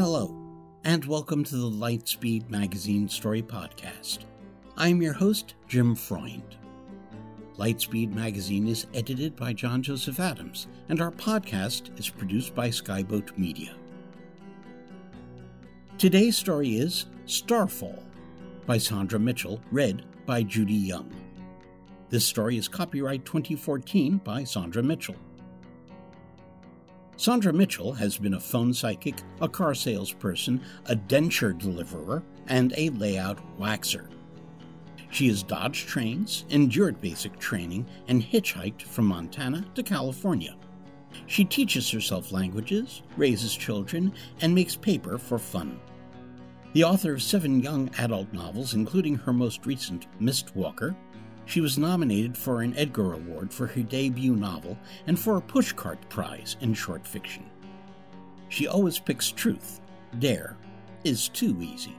Hello, and welcome to the Lightspeed Magazine Story Podcast. I'm your host, Jim Freund. Lightspeed Magazine is edited by John Joseph Adams, and our podcast is produced by Skyboat Media. Today's story is Starfall by Saundra Mitchell, read by Judy Young. This story is copyright 2014 by Saundra Mitchell. Saundra Mitchell has been a phone psychic, a car salesperson, a denture deliverer, and a layout waxer. She has dodged trains, endured basic training, and hitchhiked from Montana to California. She teaches herself languages, raises children, and makes paper for fun. The author of seven young adult novels, including her most recent, Mistwalker, she was nominated for an Edgar Award for her debut novel and for a Pushcart Prize in short fiction. She always picks truth. Dare is too easy.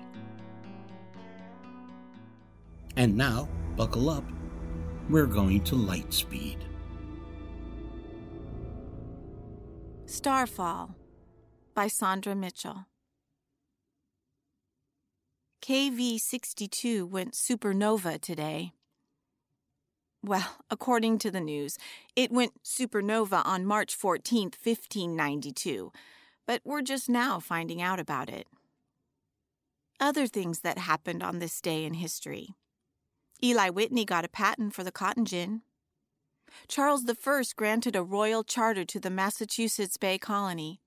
And now, buckle up. We're going to light speed. Starfall by Saundra Mitchell. KV 62 went supernova today. Well, according to the news, it went supernova on March 14, 1592, but we're just now finding out about it. Other things that happened on this day in history Eli Whitney got a patent for the cotton gin. Charles I granted a royal charter to the Massachusetts Bay Colony.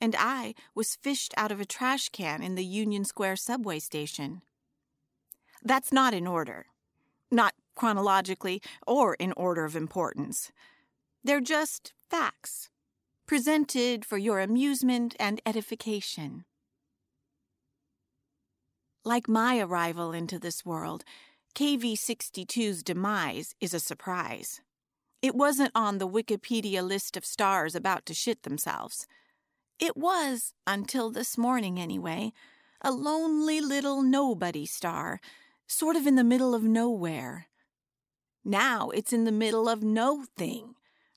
And I was fished out of a trash can in the Union Square subway station. That's not in order. Not chronologically or in order of importance. They're just facts, presented for your amusement and edification. Like my arrival into this world, KV 62's demise is a surprise. It wasn't on the Wikipedia list of stars about to shit themselves. It was, until this morning anyway, a lonely little nobody star, sort of in the middle of nowhere. Now it's in the middle of no thing.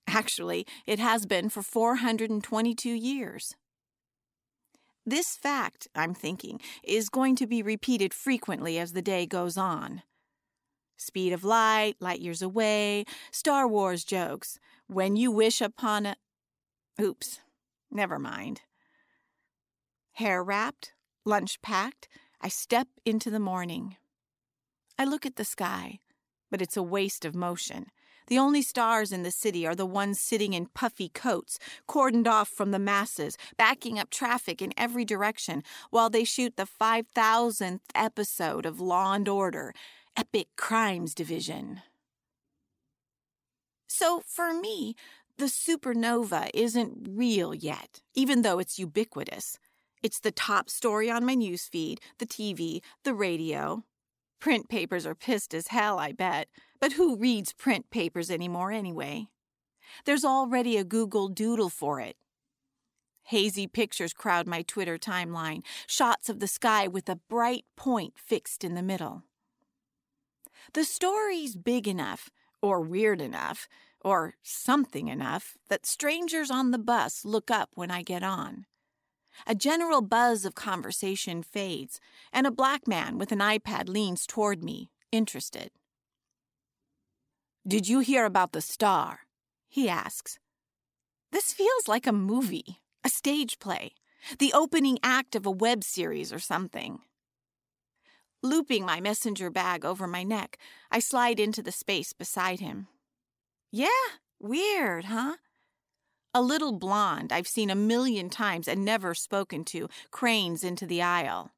Actually, it has been for 422 years. This fact, I'm thinking, is going to be repeated frequently as the day goes on. Speed of light, light years away, Star Wars jokes, when you wish upon a. Oops, never mind. Hair wrapped, lunch packed, I step into the morning. I look at the sky but it's a waste of motion. The only stars in the city are the ones sitting in puffy coats, cordoned off from the masses, backing up traffic in every direction while they shoot the 5,000th episode of Law and Order, Epic Crimes Division. So, for me, the supernova isn't real yet, even though it's ubiquitous. It's the top story on my newsfeed, the TV, the radio. Print papers are pissed as hell, I bet. But who reads print papers anymore anyway? There's already a Google Doodle for it. Hazy pictures crowd my Twitter timeline, shots of the sky with a bright point fixed in the middle. The story's big enough, or weird enough, or something enough that strangers on the bus look up when I get on. A general buzz of conversation fades, and a black man with an iPad leans toward me, interested. Did you hear about the star? He asks. This feels like a movie a stage play, the opening act of a web series or something. Looping my messenger bag over my neck, I slide into the space beside him. Yeah, weird, huh? A little blonde I've seen a million times and never spoken to cranes into the aisle.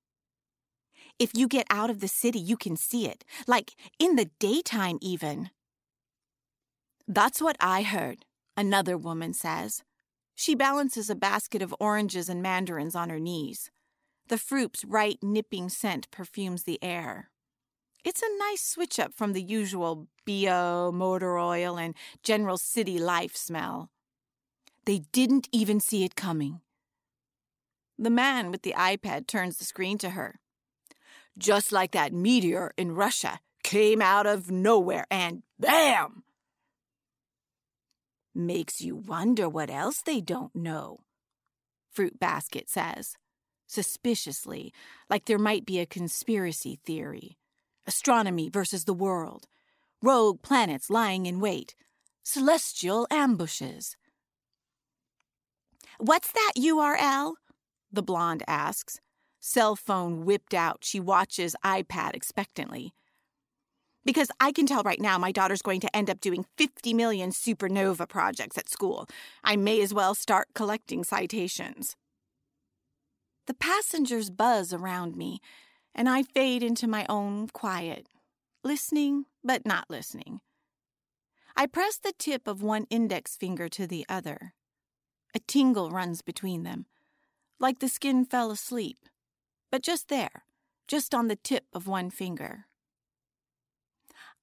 If you get out of the city, you can see it, like in the daytime, even. That's what I heard, another woman says. She balances a basket of oranges and mandarins on her knees. The fruit's right nipping scent perfumes the air. It's a nice switch up from the usual bio, motor oil, and general city life smell. They didn't even see it coming. The man with the iPad turns the screen to her. Just like that meteor in Russia came out of nowhere and bam! Makes you wonder what else they don't know, Fruit Basket says, suspiciously, like there might be a conspiracy theory. Astronomy versus the world, rogue planets lying in wait, celestial ambushes. What's that URL? The blonde asks. Cell phone whipped out, she watches iPad expectantly. Because I can tell right now my daughter's going to end up doing 50 million supernova projects at school. I may as well start collecting citations. The passengers buzz around me, and I fade into my own quiet, listening but not listening. I press the tip of one index finger to the other. A tingle runs between them, like the skin fell asleep, but just there, just on the tip of one finger.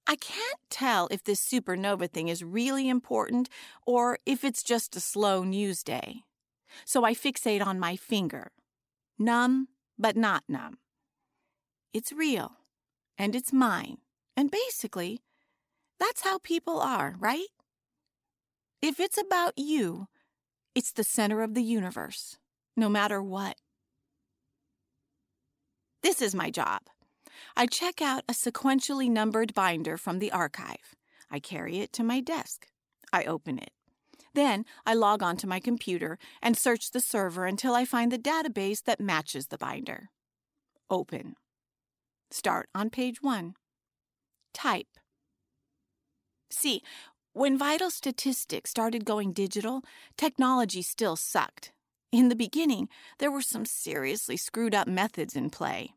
I can't tell if this supernova thing is really important or if it's just a slow news day. So I fixate on my finger. Numb, but not numb. It's real, and it's mine, and basically, that's how people are, right? If it's about you, it's the center of the universe, no matter what. This is my job. I check out a sequentially numbered binder from the archive. I carry it to my desk. I open it. Then I log onto my computer and search the server until I find the database that matches the binder. Open. Start on page one. Type. See, when Vital Statistics started going digital, technology still sucked. In the beginning, there were some seriously screwed up methods in play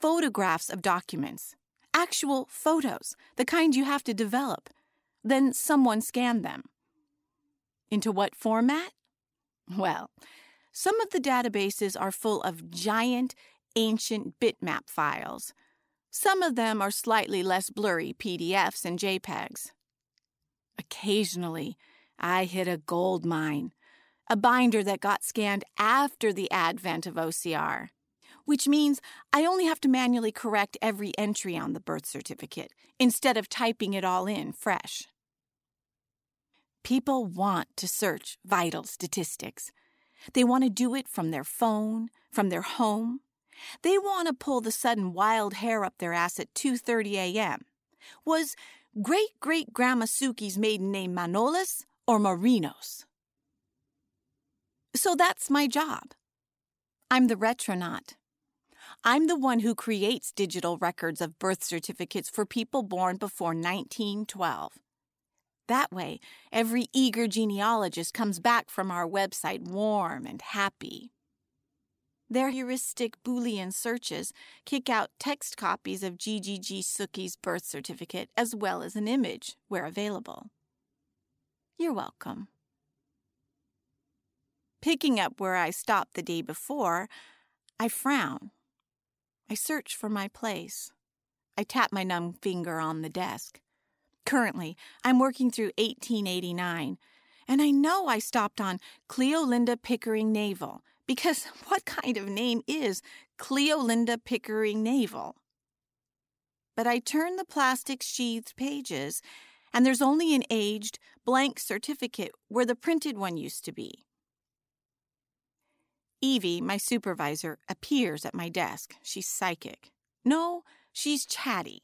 photographs of documents, actual photos, the kind you have to develop. Then someone scanned them. Into what format? Well, some of the databases are full of giant, ancient bitmap files. Some of them are slightly less blurry PDFs and JPEGs. Occasionally, I hit a gold mine, a binder that got scanned after the advent of OCR which means I only have to manually correct every entry on the birth certificate instead of typing it all in fresh. People want to search vital statistics. They want to do it from their phone, from their home. They want to pull the sudden wild hair up their ass at 2:30 a.m. Was great great grandma Suki's maiden name Manolis or Marinos? So that's my job. I'm the retronaut. I'm the one who creates digital records of birth certificates for people born before 1912. That way, every eager genealogist comes back from our website warm and happy. Their heuristic Boolean searches kick out text copies of GGG Suki's birth certificate as well as an image, where available. You're welcome. Picking up where I stopped the day before, I frown I search for my place. I tap my numb finger on the desk. Currently, I'm working through 1889, And I know I stopped on Cleolinda Pickering Navel because what kind of name is Cleolinda Pickering Navel? But I turn the plastic sheathed pages, and there's only an aged, blank certificate where the printed one used to be. Evie, my supervisor, appears at my desk. She's psychic. No, she's chatty.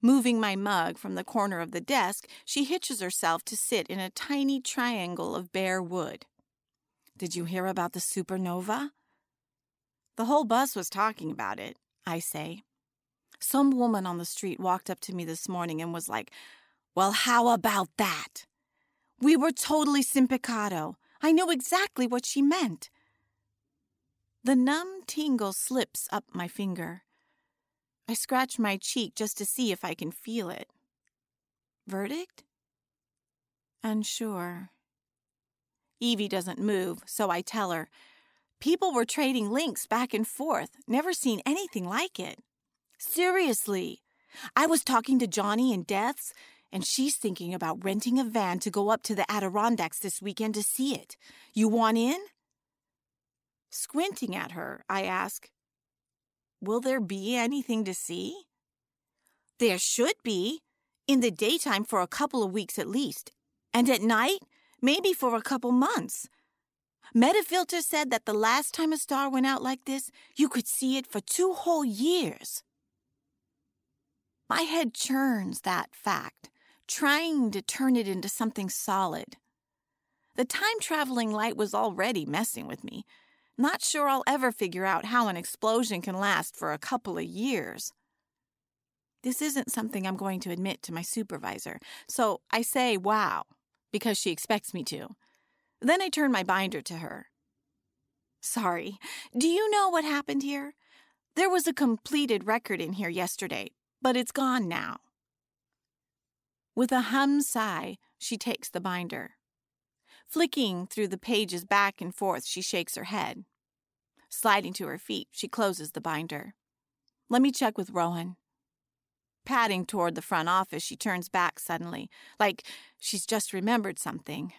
Moving my mug from the corner of the desk, she hitches herself to sit in a tiny triangle of bare wood. Did you hear about the supernova? The whole bus was talking about it, I say. Some woman on the street walked up to me this morning and was like, Well, how about that? We were totally simpicado. I knew exactly what she meant. The numb tingle slips up my finger. I scratch my cheek just to see if I can feel it. Verdict? Unsure. Evie doesn't move, so I tell her. People were trading links back and forth. Never seen anything like it. Seriously. I was talking to Johnny and Deaths, and she's thinking about renting a van to go up to the Adirondacks this weekend to see it. You want in? Squinting at her, I ask, Will there be anything to see? There should be. In the daytime for a couple of weeks at least. And at night, maybe for a couple months. Metafilter said that the last time a star went out like this, you could see it for two whole years. My head churns that fact, trying to turn it into something solid. The time traveling light was already messing with me, not sure I'll ever figure out how an explosion can last for a couple of years. This isn't something I'm going to admit to my supervisor, so I say wow, because she expects me to. Then I turn my binder to her. Sorry, do you know what happened here? There was a completed record in here yesterday, but it's gone now. With a hum sigh, she takes the binder. Flicking through the pages back and forth, she shakes her head. Sliding to her feet, she closes the binder. Let me check with Rowan. Padding toward the front office, she turns back suddenly, like she's just remembered something.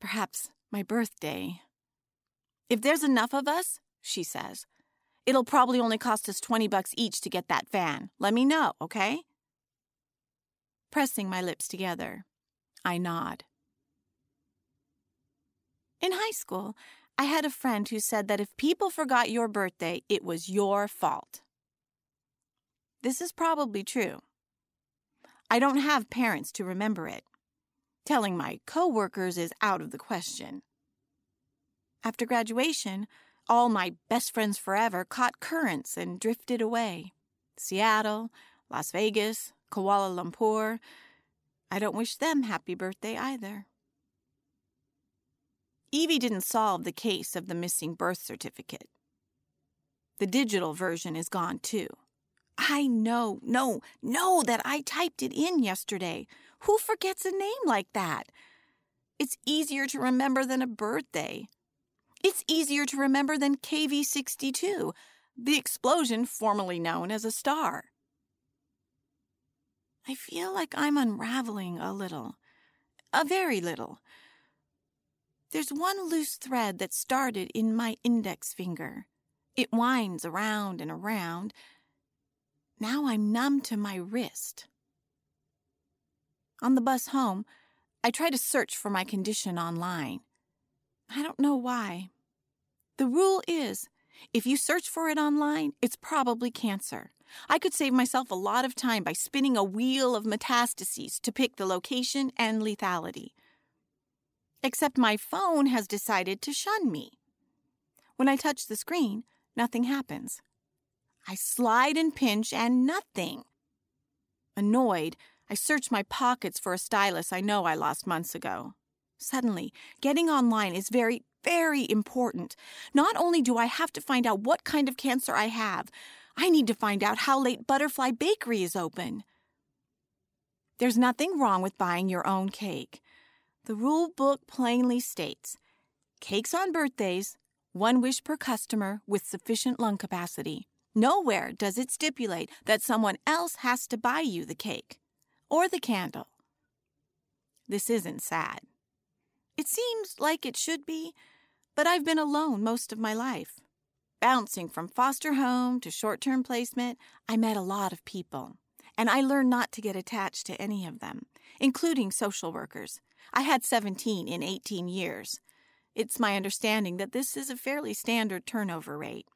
Perhaps my birthday. If there's enough of us, she says, it'll probably only cost us 20 bucks each to get that van. Let me know, okay? Pressing my lips together, I nod. In high school, I had a friend who said that if people forgot your birthday, it was your fault. This is probably true. I don't have parents to remember it. Telling my coworkers is out of the question. After graduation, all my best friends forever caught currents and drifted away. Seattle, Las Vegas, Kuala Lumpur. I don't wish them happy birthday either. Evie didn't solve the case of the missing birth certificate. The digital version is gone too. I know, no, know that I typed it in yesterday. Who forgets a name like that? It's easier to remember than a birthday. It's easier to remember than KV 62, the explosion formerly known as a star. I feel like I'm unraveling a little, a very little. There's one loose thread that started in my index finger. It winds around and around. Now I'm numb to my wrist. On the bus home, I try to search for my condition online. I don't know why. The rule is if you search for it online, it's probably cancer. I could save myself a lot of time by spinning a wheel of metastases to pick the location and lethality. Except my phone has decided to shun me. When I touch the screen, nothing happens. I slide and pinch, and nothing. Annoyed, I search my pockets for a stylus I know I lost months ago. Suddenly, getting online is very, very important. Not only do I have to find out what kind of cancer I have, I need to find out how late Butterfly Bakery is open. There's nothing wrong with buying your own cake. The rule book plainly states cakes on birthdays, one wish per customer with sufficient lung capacity. Nowhere does it stipulate that someone else has to buy you the cake or the candle. This isn't sad. It seems like it should be, but I've been alone most of my life. Bouncing from foster home to short term placement, I met a lot of people, and I learned not to get attached to any of them, including social workers. I had 17 in 18 years. It's my understanding that this is a fairly standard turnover rate.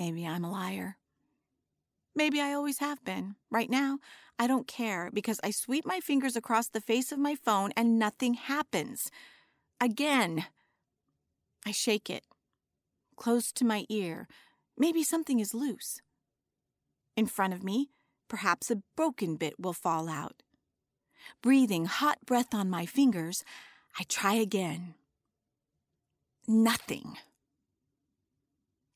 Maybe I'm a liar. Maybe I always have been. Right now, I don't care because I sweep my fingers across the face of my phone and nothing happens. Again. I shake it close to my ear. Maybe something is loose. In front of me, perhaps a broken bit will fall out. Breathing hot breath on my fingers, I try again. Nothing.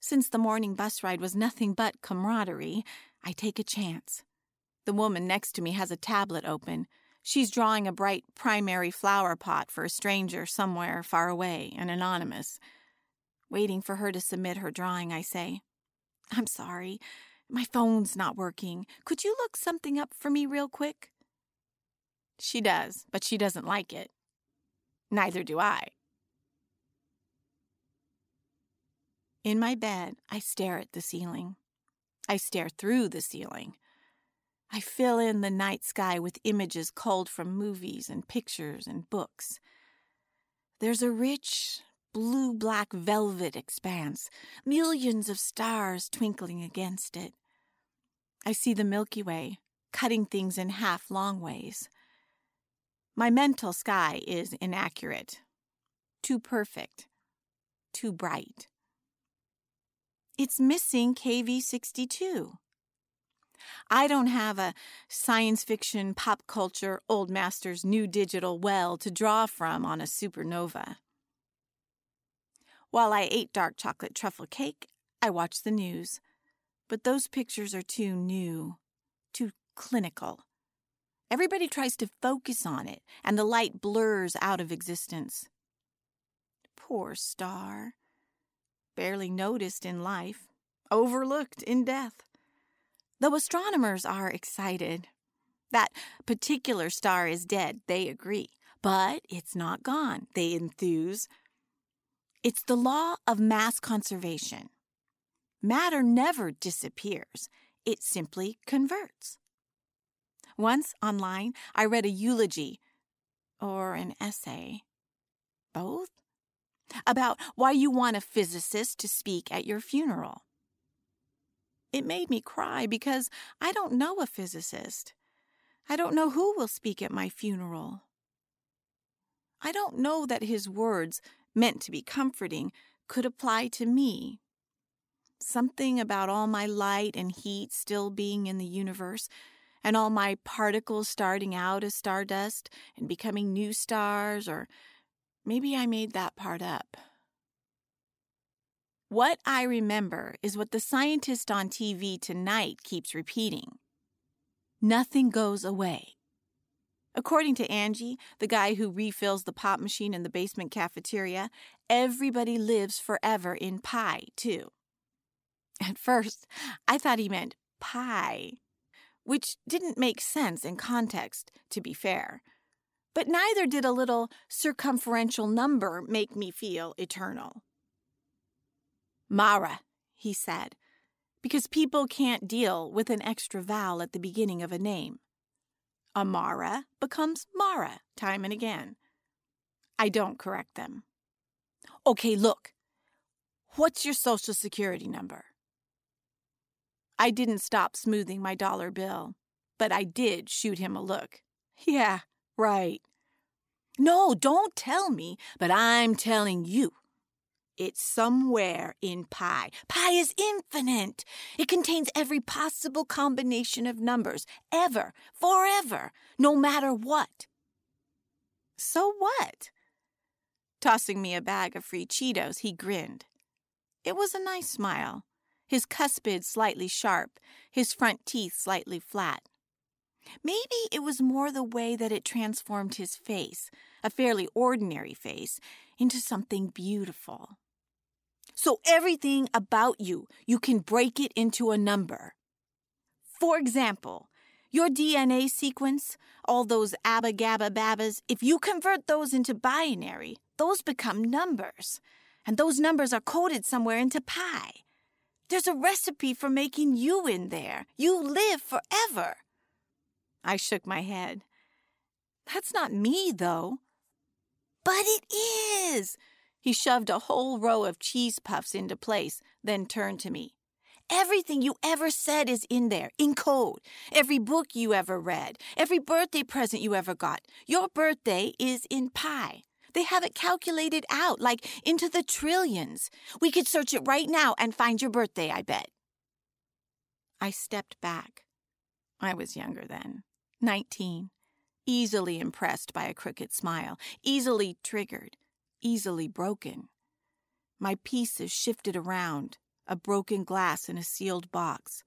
Since the morning bus ride was nothing but camaraderie, I take a chance. The woman next to me has a tablet open. She's drawing a bright primary flower pot for a stranger somewhere far away and anonymous. Waiting for her to submit her drawing, I say, I'm sorry. My phone's not working. Could you look something up for me real quick? She does, but she doesn't like it. Neither do I. In my bed, I stare at the ceiling. I stare through the ceiling. I fill in the night sky with images culled from movies and pictures and books. There's a rich, blue black velvet expanse, millions of stars twinkling against it. I see the Milky Way, cutting things in half long ways. My mental sky is inaccurate, too perfect, too bright. It's missing KV 62. I don't have a science fiction, pop culture, old master's new digital well to draw from on a supernova. While I ate dark chocolate truffle cake, I watched the news. But those pictures are too new, too clinical. Everybody tries to focus on it, and the light blurs out of existence. Poor star. Barely noticed in life, overlooked in death. Though astronomers are excited. That particular star is dead, they agree. But it's not gone, they enthuse. It's the law of mass conservation. Matter never disappears, it simply converts. Once online, I read a eulogy, or an essay, both, about why you want a physicist to speak at your funeral. It made me cry because I don't know a physicist. I don't know who will speak at my funeral. I don't know that his words meant to be comforting, could apply to me. Something about all my light and heat still being in the universe, and all my particles starting out as stardust and becoming new stars, or maybe I made that part up. What I remember is what the scientist on TV tonight keeps repeating nothing goes away. According to Angie, the guy who refills the pop machine in the basement cafeteria, everybody lives forever in pie, too. At first, I thought he meant pie, which didn't make sense in context, to be fair. But neither did a little circumferential number make me feel eternal. Mara, he said, because people can't deal with an extra vowel at the beginning of a name. Amara becomes Mara time and again. I don't correct them. Okay, look. What's your social security number? I didn't stop smoothing my dollar bill, but I did shoot him a look. Yeah, right. No, don't tell me, but I'm telling you. It's somewhere in pi. Pi is infinite. It contains every possible combination of numbers, ever, forever, no matter what. So what? Tossing me a bag of free Cheetos, he grinned. It was a nice smile, his cuspid slightly sharp, his front teeth slightly flat. Maybe it was more the way that it transformed his face, a fairly ordinary face, into something beautiful. So everything about you, you can break it into a number. For example, Your DNA sequence, all those abba gabba babbas, if you convert those into binary, those become numbers. And those numbers are coded somewhere into pi. There's a recipe for making you in there. You live forever. I shook my head. That's not me, though. But it is. He shoved a whole row of cheese puffs into place, then turned to me. Everything you ever said is in there, in code. Every book you ever read, every birthday present you ever got. Your birthday is in pi. They have it calculated out, like into the trillions. We could search it right now and find your birthday, I bet. I stepped back. I was younger then, 19, easily impressed by a crooked smile, easily triggered, easily broken. My pieces shifted around, a broken glass in a sealed box.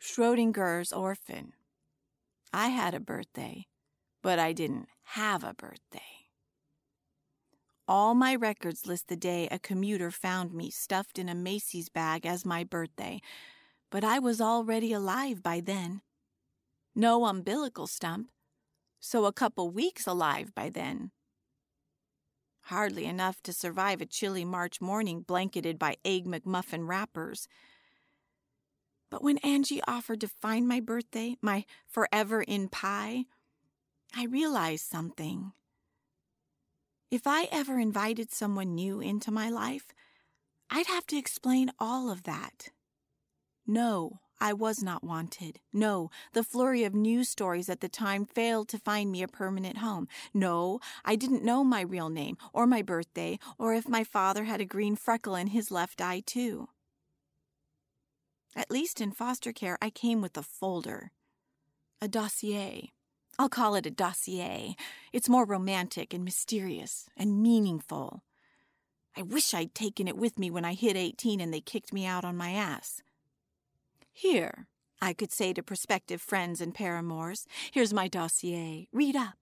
Schrodinger's orphan. I had a birthday, but I didn't have a birthday. All my records list the day a commuter found me stuffed in a Macy's bag as my birthday, but I was already alive by then. No umbilical stump, so a couple weeks alive by then hardly enough to survive a chilly March morning blanketed by Egg McMuffin wrappers. But when Angie offered to find my birthday, my forever in pie, I realized something. If I ever invited someone new into my life, I'd have to explain all of that. No, I was not wanted. No, the flurry of news stories at the time failed to find me a permanent home. No, I didn't know my real name, or my birthday, or if my father had a green freckle in his left eye, too. At least in foster care, I came with a folder. A dossier. I'll call it a dossier. It's more romantic and mysterious and meaningful. I wish I'd taken it with me when I hit 18 and they kicked me out on my ass. Here, I could say to prospective friends and paramours, here's my dossier. Read up.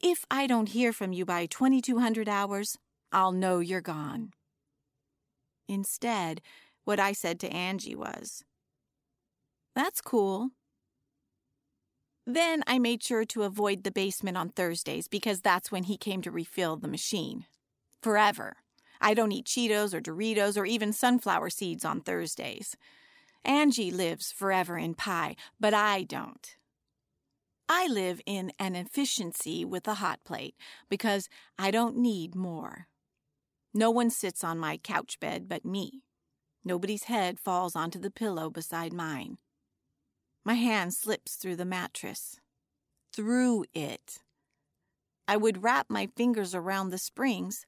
If I don't hear from you by 2200 hours, I'll know you're gone. Instead, what I said to Angie was, That's cool. Then I made sure to avoid the basement on Thursdays because that's when he came to refill the machine. Forever. I don't eat Cheetos or Doritos or even sunflower seeds on Thursdays. Angie lives forever in pi, but I don't. I live in an efficiency with a hot plate because I don't need more. No one sits on my couch bed but me. Nobody's head falls onto the pillow beside mine. My hand slips through the mattress. Through it. I would wrap my fingers around the springs,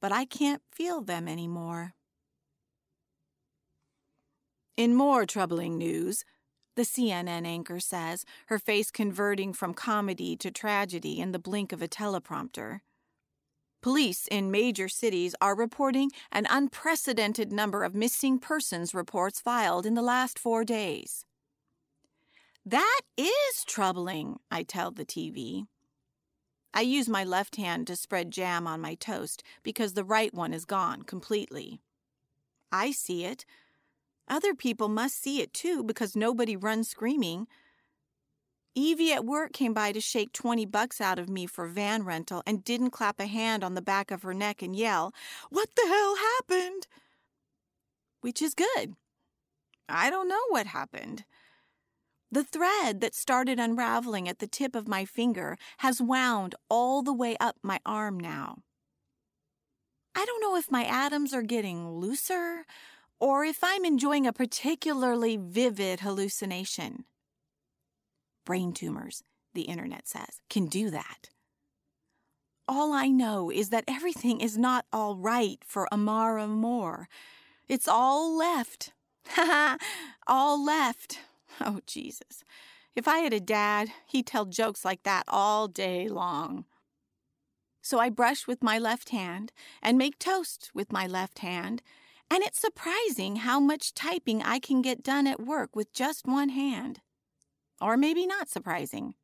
but I can't feel them anymore. In more troubling news, the CNN anchor says, her face converting from comedy to tragedy in the blink of a teleprompter. Police in major cities are reporting an unprecedented number of missing persons reports filed in the last four days. That is troubling, I tell the TV. I use my left hand to spread jam on my toast because the right one is gone completely. I see it other people must see it too because nobody runs screaming. Evie at work came by to shake 20 bucks out of me for van rental and didn't clap a hand on the back of her neck and yell, What the hell happened? Which is good. I don't know what happened. The thread that started unraveling at the tip of my finger has wound all the way up my arm now. I don't know if my atoms are getting looser or if I'm enjoying a particularly vivid hallucination. Brain tumors, the internet says, can do that. All I know is that everything is not all right for Amara Moore. It's all left. Ha ha! all left. Oh, Jesus. If I had a dad, he'd tell jokes like that all day long. So I brush with my left hand and make toast with my left hand and it's surprising how much typing I can get done at work with just one hand. Or maybe not surprising.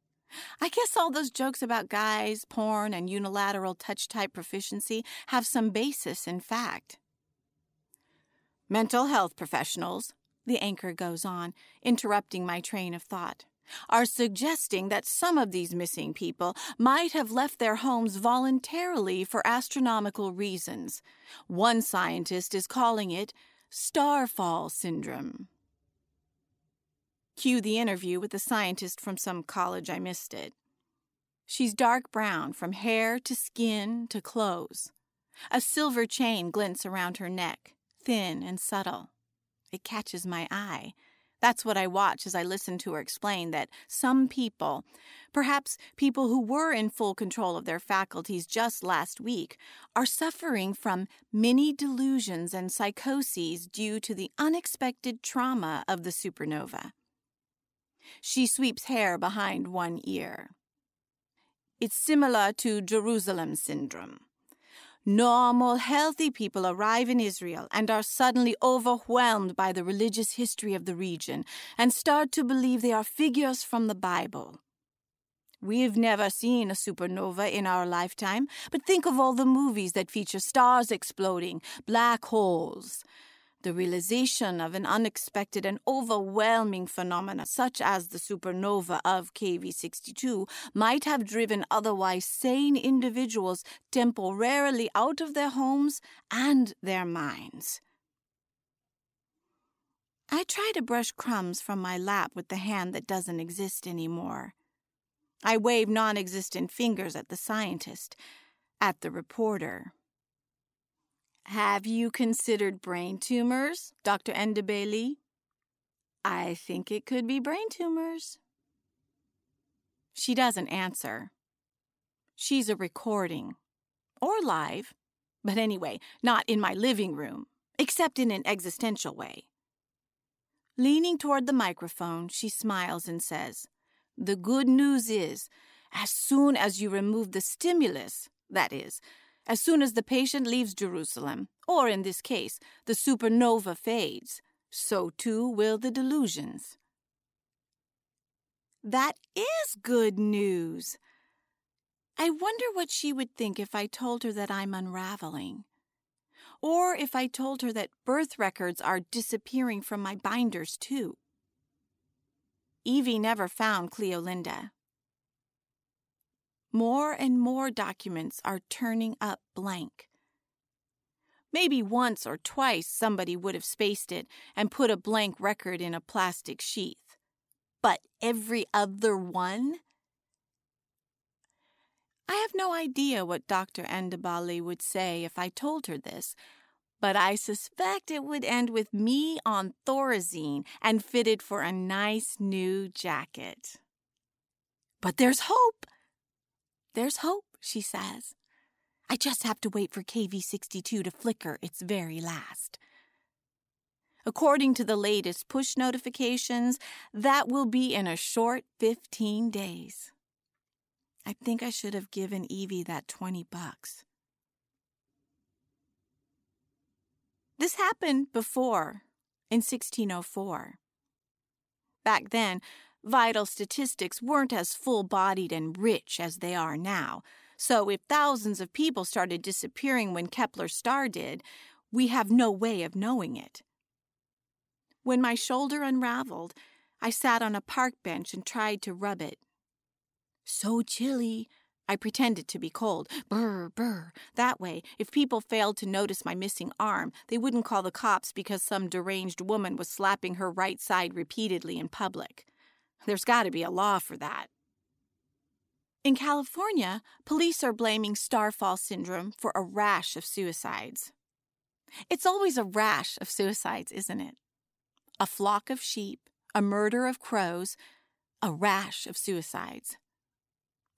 I guess all those jokes about guys, porn, and unilateral touch type proficiency have some basis in fact. Mental health professionals, the anchor goes on, interrupting my train of thought. Are suggesting that some of these missing people might have left their homes voluntarily for astronomical reasons. One scientist is calling it starfall syndrome. Cue the interview with the scientist from some college I missed it. She's dark brown from hair to skin to clothes. A silver chain glints around her neck, thin and subtle. It catches my eye. That's what I watch as I listen to her explain that some people, perhaps people who were in full control of their faculties just last week, are suffering from mini delusions and psychoses due to the unexpected trauma of the supernova. She sweeps hair behind one ear. It's similar to Jerusalem syndrome. Normal, healthy people arrive in Israel and are suddenly overwhelmed by the religious history of the region and start to believe they are figures from the Bible. We've never seen a supernova in our lifetime, but think of all the movies that feature stars exploding, black holes, the realization of an unexpected and overwhelming phenomena, such as the supernova of KV62, might have driven otherwise sane individuals temporarily out of their homes and their minds. I try to brush crumbs from my lap with the hand that doesn't exist anymore. I wave non existent fingers at the scientist, at the reporter. Have you considered brain tumors, Dr. Endebeli? I think it could be brain tumors. She doesn't answer. She's a recording. Or live. But anyway, not in my living room, except in an existential way. Leaning toward the microphone, she smiles and says, The good news is, as soon as you remove the stimulus, that is, as soon as the patient leaves Jerusalem, or in this case, the supernova fades, so too will the delusions. That is good news. I wonder what she would think if I told her that I'm unraveling. Or if I told her that birth records are disappearing from my binders, too. Evie never found Cleolinda. More and more documents are turning up blank. Maybe once or twice somebody would have spaced it and put a blank record in a plastic sheath. But every other one? I have no idea what Dr. Endebali would say if I told her this, but I suspect it would end with me on Thorazine and fitted for a nice new jacket. But there's hope! There's hope, she says. I just have to wait for KV62 to flicker its very last. According to the latest push notifications, that will be in a short 15 days. I think I should have given Evie that 20 bucks. This happened before, in 1604. Back then, Vital statistics weren't as full bodied and rich as they are now. So, if thousands of people started disappearing when Kepler's star did, we have no way of knowing it. When my shoulder unraveled, I sat on a park bench and tried to rub it. So chilly. I pretended to be cold. Brr, brr. That way, if people failed to notice my missing arm, they wouldn't call the cops because some deranged woman was slapping her right side repeatedly in public. There's got to be a law for that. In California, police are blaming starfall syndrome for a rash of suicides. It's always a rash of suicides, isn't it? A flock of sheep, a murder of crows, a rash of suicides.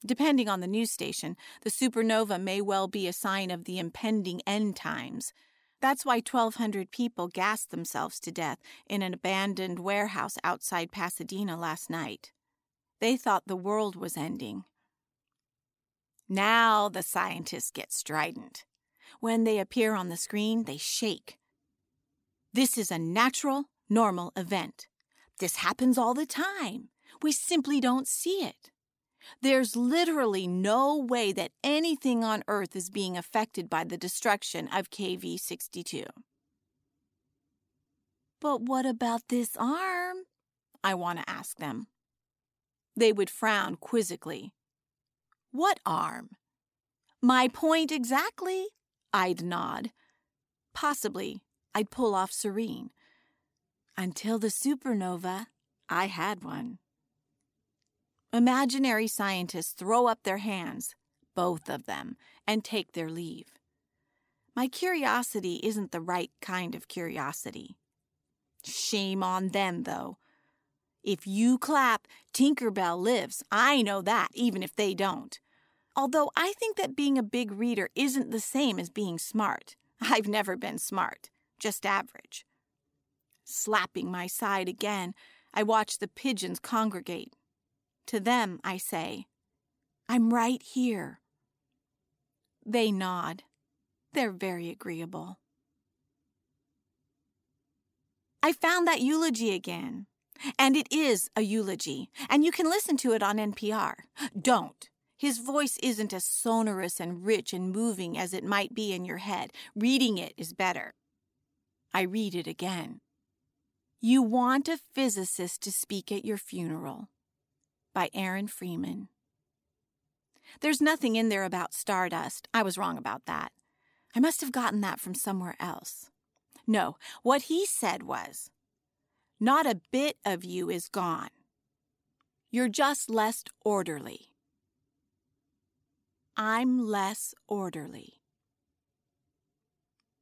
Depending on the news station, the supernova may well be a sign of the impending end times, that's why 1,200 people gassed themselves to death in an abandoned warehouse outside Pasadena last night. They thought the world was ending. Now the scientists get strident. When they appear on the screen, they shake. This is a natural, normal event. This happens all the time. We simply don't see it. There's literally no way that anything on Earth is being affected by the destruction of KV 62. But what about this arm? I want to ask them. They would frown quizzically. What arm? My point exactly, I'd nod. Possibly, I'd pull off serene. Until the supernova, I had one. Imaginary scientists throw up their hands, both of them, and take their leave. My curiosity isn't the right kind of curiosity. Shame on them, though. If you clap, Tinkerbell lives. I know that, even if they don't. Although I think that being a big reader isn't the same as being smart. I've never been smart, just average. Slapping my side again, I watch the pigeons congregate. To them, I say, I'm right here. They nod. They're very agreeable. I found that eulogy again. And it is a eulogy, and you can listen to it on NPR. Don't. His voice isn't as sonorous and rich and moving as it might be in your head. Reading it is better. I read it again. You want a physicist to speak at your funeral by Aaron Freeman. There's nothing in there about stardust. I was wrong about that. I must have gotten that from somewhere else. No, what he said was Not a bit of you is gone. You're just less orderly. I'm less orderly.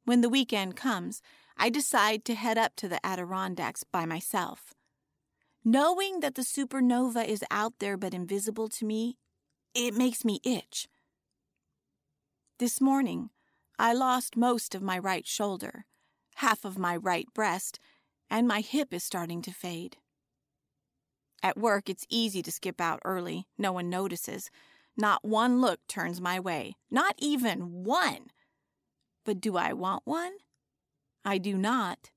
When the weekend comes, I decide to head up to the Adirondacks by myself. Knowing that the supernova is out there but invisible to me, it makes me itch. This morning, I lost most of my right shoulder, half of my right breast, and my hip is starting to fade. At work, it's easy to skip out early, no one notices not one look turns my way, not even one. But do I want one? I do not.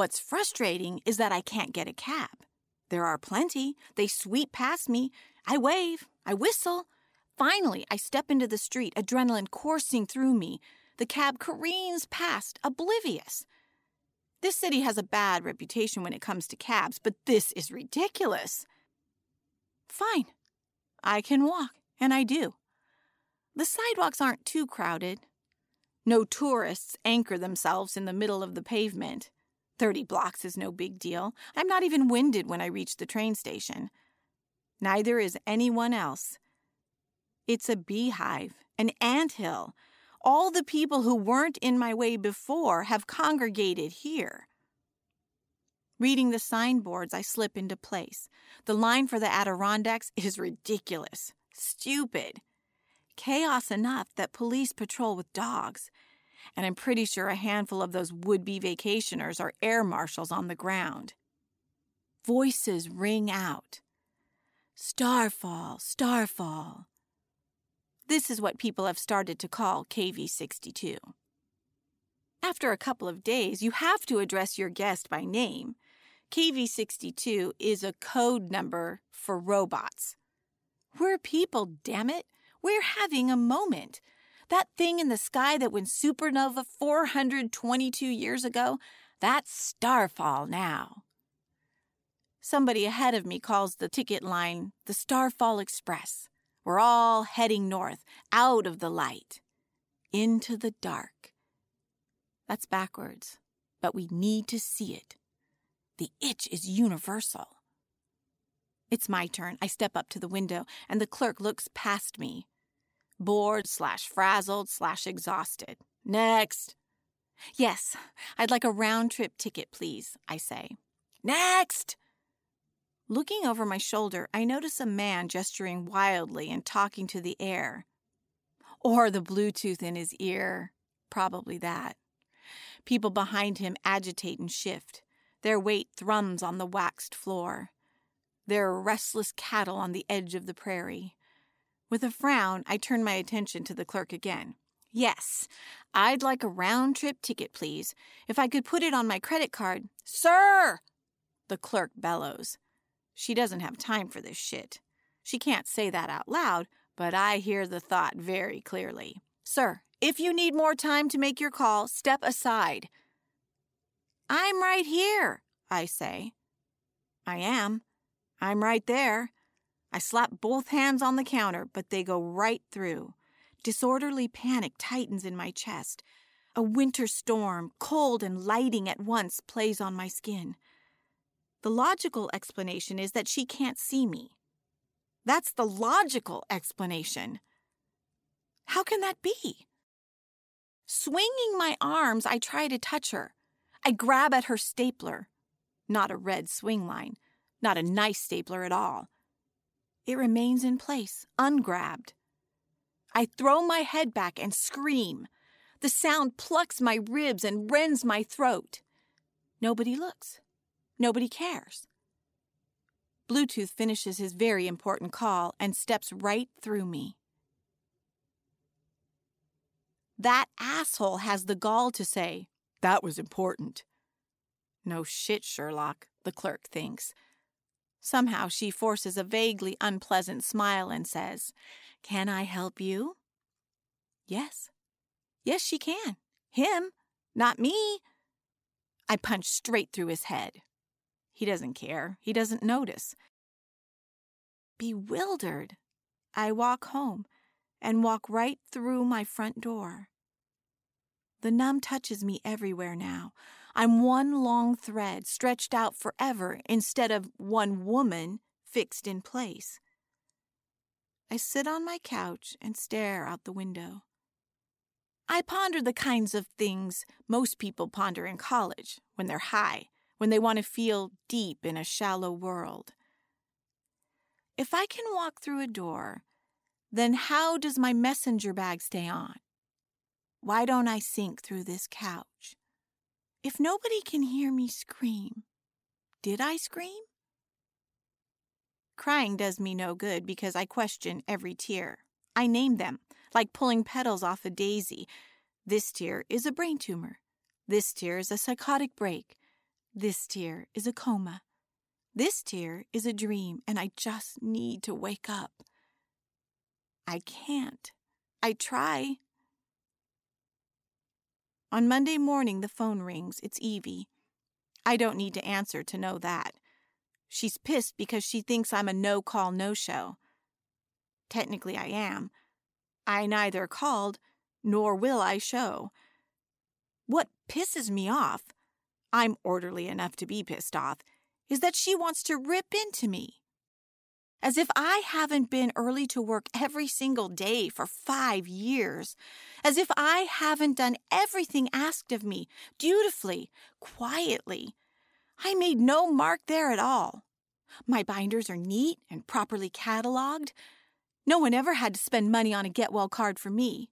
What's frustrating is that I can't get a cab. There are plenty. They sweep past me. I wave. I whistle. Finally, I step into the street, adrenaline coursing through me. The cab careens past, oblivious. This city has a bad reputation when it comes to cabs, but this is ridiculous. Fine. I can walk, and I do. The sidewalks aren't too crowded. No tourists anchor themselves in the middle of the pavement. Thirty blocks is no big deal. I'm not even winded when I reach the train station. Neither is anyone else. It's a beehive, an ant hill. All the people who weren't in my way before have congregated here. Reading the signboards, I slip into place. The line for the Adirondacks is ridiculous, stupid. Chaos enough that police patrol with dogs. And I'm pretty sure a handful of those would be vacationers are air marshals on the ground. Voices ring out Starfall, Starfall. This is what people have started to call KV 62. After a couple of days, you have to address your guest by name. KV62 is a code number for robots. We're people, damn it. We're having a moment. That thing in the sky that went supernova 422 years ago, that's starfall now. Somebody ahead of me calls the ticket line the Starfall Express. We're all heading north, out of the light, into the dark. That's backwards, but we need to see it. The itch is universal. It's my turn. I step up to the window, and the clerk looks past me. Bored slash frazzled slash exhausted. Next. Yes, I'd like a round trip ticket, please, I say. Next! Looking over my shoulder, I notice a man gesturing wildly and talking to the air. Or the Bluetooth in his ear. Probably that. People behind him agitate and shift. Their weight thrums on the waxed floor. They're restless cattle on the edge of the prairie. With a frown, I turn my attention to the clerk again. Yes, I'd like a round trip ticket, please. If I could put it on my credit card. Sir! The clerk bellows. She doesn't have time for this shit. She can't say that out loud, but I hear the thought very clearly. Sir, if you need more time to make your call, step aside. I'm right here, I say. I am. I'm right there. I slap both hands on the counter, but they go right through. Disorderly panic tightens in my chest. A winter storm, cold and lighting at once, plays on my skin. The logical explanation is that she can't see me. That's the logical explanation. How can that be? Swinging my arms, I try to touch her. I grab at her stapler. Not a red swing line, not a nice stapler at all. It remains in place, ungrabbed. I throw my head back and scream. The sound plucks my ribs and rends my throat. Nobody looks. Nobody cares. Bluetooth finishes his very important call and steps right through me. That asshole has the gall to say, That was important. No shit, Sherlock, the clerk thinks. Somehow she forces a vaguely unpleasant smile and says, Can I help you? Yes. Yes, she can. Him, not me. I punch straight through his head. He doesn't care. He doesn't notice. Bewildered, I walk home and walk right through my front door. The numb touches me everywhere now. I'm one long thread stretched out forever instead of one woman fixed in place. I sit on my couch and stare out the window. I ponder the kinds of things most people ponder in college when they're high, when they want to feel deep in a shallow world. If I can walk through a door, then how does my messenger bag stay on? Why don't I sink through this couch? If nobody can hear me scream, did I scream? Crying does me no good because I question every tear. I name them, like pulling petals off a daisy. This tear is a brain tumor. This tear is a psychotic break. This tear is a coma. This tear is a dream, and I just need to wake up. I can't. I try, on Monday morning, the phone rings. It's Evie. I don't need to answer to know that. She's pissed because she thinks I'm a no call, no show. Technically, I am. I neither called nor will I show. What pisses me off, I'm orderly enough to be pissed off, is that she wants to rip into me as if I haven't been early to work every single day for five years, as if I haven't done everything asked of me dutifully, quietly. I made no mark there at all. My binders are neat and properly cataloged. No one ever had to spend money on a get well card for me.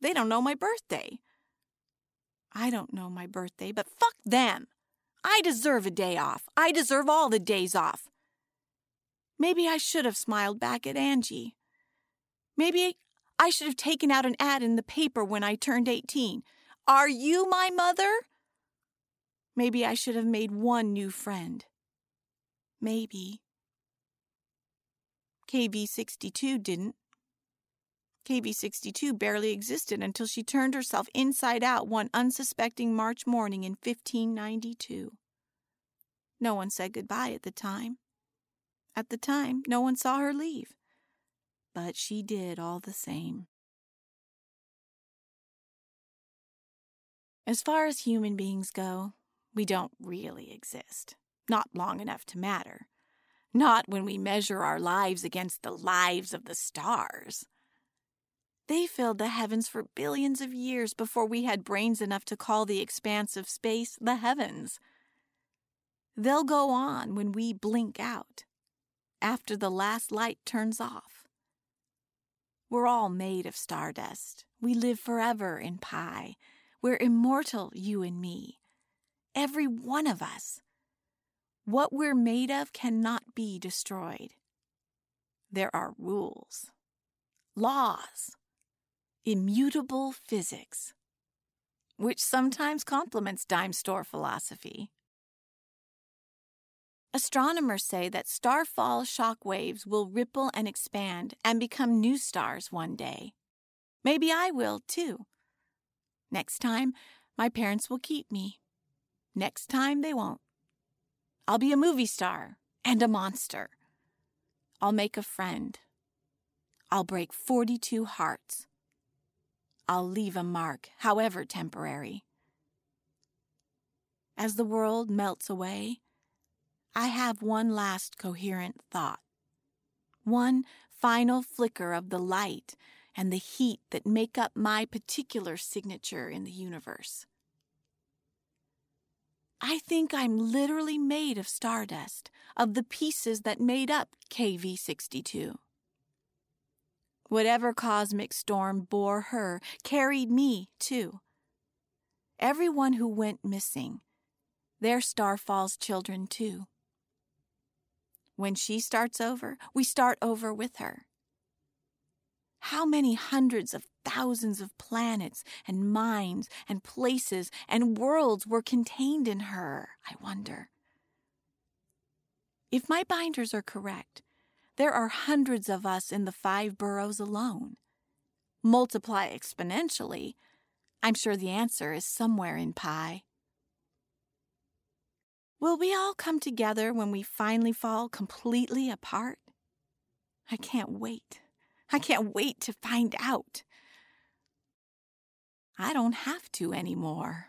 They don't know my birthday. I don't know my birthday, but fuck them. I deserve a day off. I deserve all the days off. Maybe I should have smiled back at Angie. Maybe I should have taken out an ad in the paper when I turned 18. Are you my mother? Maybe I should have made one new friend. Maybe. KV62 didn't. KV62 barely existed until she turned herself inside out one unsuspecting March morning in 1592. No one said goodbye at the time. At the time, no one saw her leave. But she did all the same. As far as human beings go, we don't really exist. Not long enough to matter. Not when we measure our lives against the lives of the stars. They filled the heavens for billions of years before we had brains enough to call the expanse of space the heavens. They'll go on when we blink out after the last light turns off. We're all made of stardust. We live forever in Pi. We're immortal, you and me. Every one of us. What we're made of cannot be destroyed. There are rules, laws, immutable physics, which sometimes complements dime store philosophy. Astronomers say that starfall shock waves will ripple and expand and become new stars one day. Maybe I will too. Next time, my parents will keep me. Next time, they won't. I'll be a movie star, and a monster. I'll make a friend. I'll break 42 hearts. I'll leave a mark, however temporary. As the world melts away, I have one last coherent thought. One final flicker of the light and the heat that make up my particular signature in the universe. I think I'm literally made of stardust, of the pieces that made up KV 62. Whatever cosmic storm bore her carried me, too. Everyone who went missing, their Starfall's children, too. When she starts over, we start over with her. How many hundreds of thousands of planets and minds and places and worlds were contained in her, I wonder? If my binders are correct, there are hundreds of us in the five boroughs alone. Multiply exponentially, I'm sure the answer is somewhere in pi. Will we all come together when we finally fall completely apart? I can't wait. I can't wait to find out. I don't have to anymore.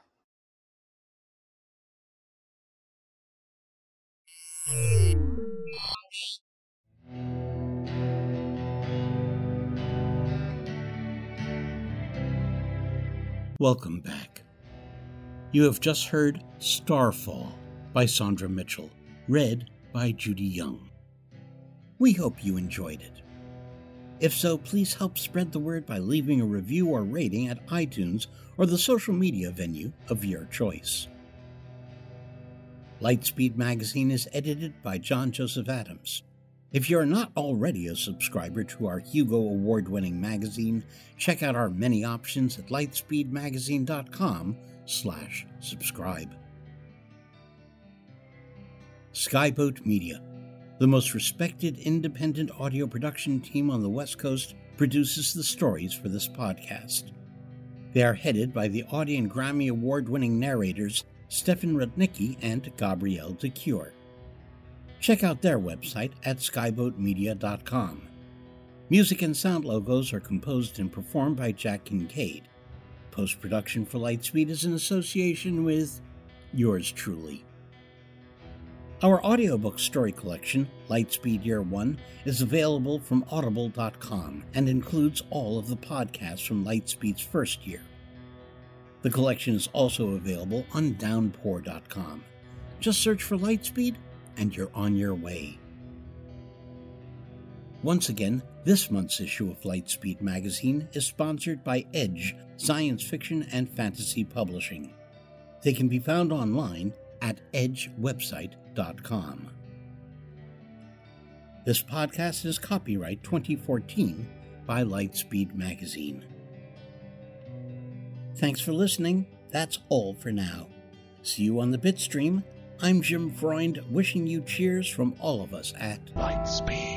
Welcome back. You have just heard Starfall by Saundra Mitchell, read by Judy Young. We hope you enjoyed it. If so, please help spread the word by leaving a review or rating at iTunes or the social media venue of your choice. Lightspeed Magazine is edited by John Joseph Adams. If you're not already a subscriber to our Hugo Award winning magazine, check out our many options at lightspeedmagazine.com slash subscribe. Skyboat Media, the most respected independent audio production team on the West Coast, produces the stories for this podcast. They are headed by the Audie and Grammy Award winning narrators Stefan Rudnicki and Gabrielle de Cuir. Check out their website at skyboatmedia.com. Music and sound logos are composed and performed by Jack Kincaid. Post production for Lightspeed is in association with yours truly. Our audiobook story collection, Lightspeed Year 1, is available from audible.com and includes all of the podcasts from Lightspeed's first year. The collection is also available on downpour.com. Just search for Lightspeed and you're on your way. Once again, this month's issue of Lightspeed magazine is sponsored by Edge Science Fiction and Fantasy Publishing. They can be found online at edgewebsite.com. This podcast is copyright 2014 by Lightspeed Magazine. Thanks for listening. That's all for now. See you on the Bitstream. I'm Jim Freund, wishing you cheers from all of us at Lightspeed.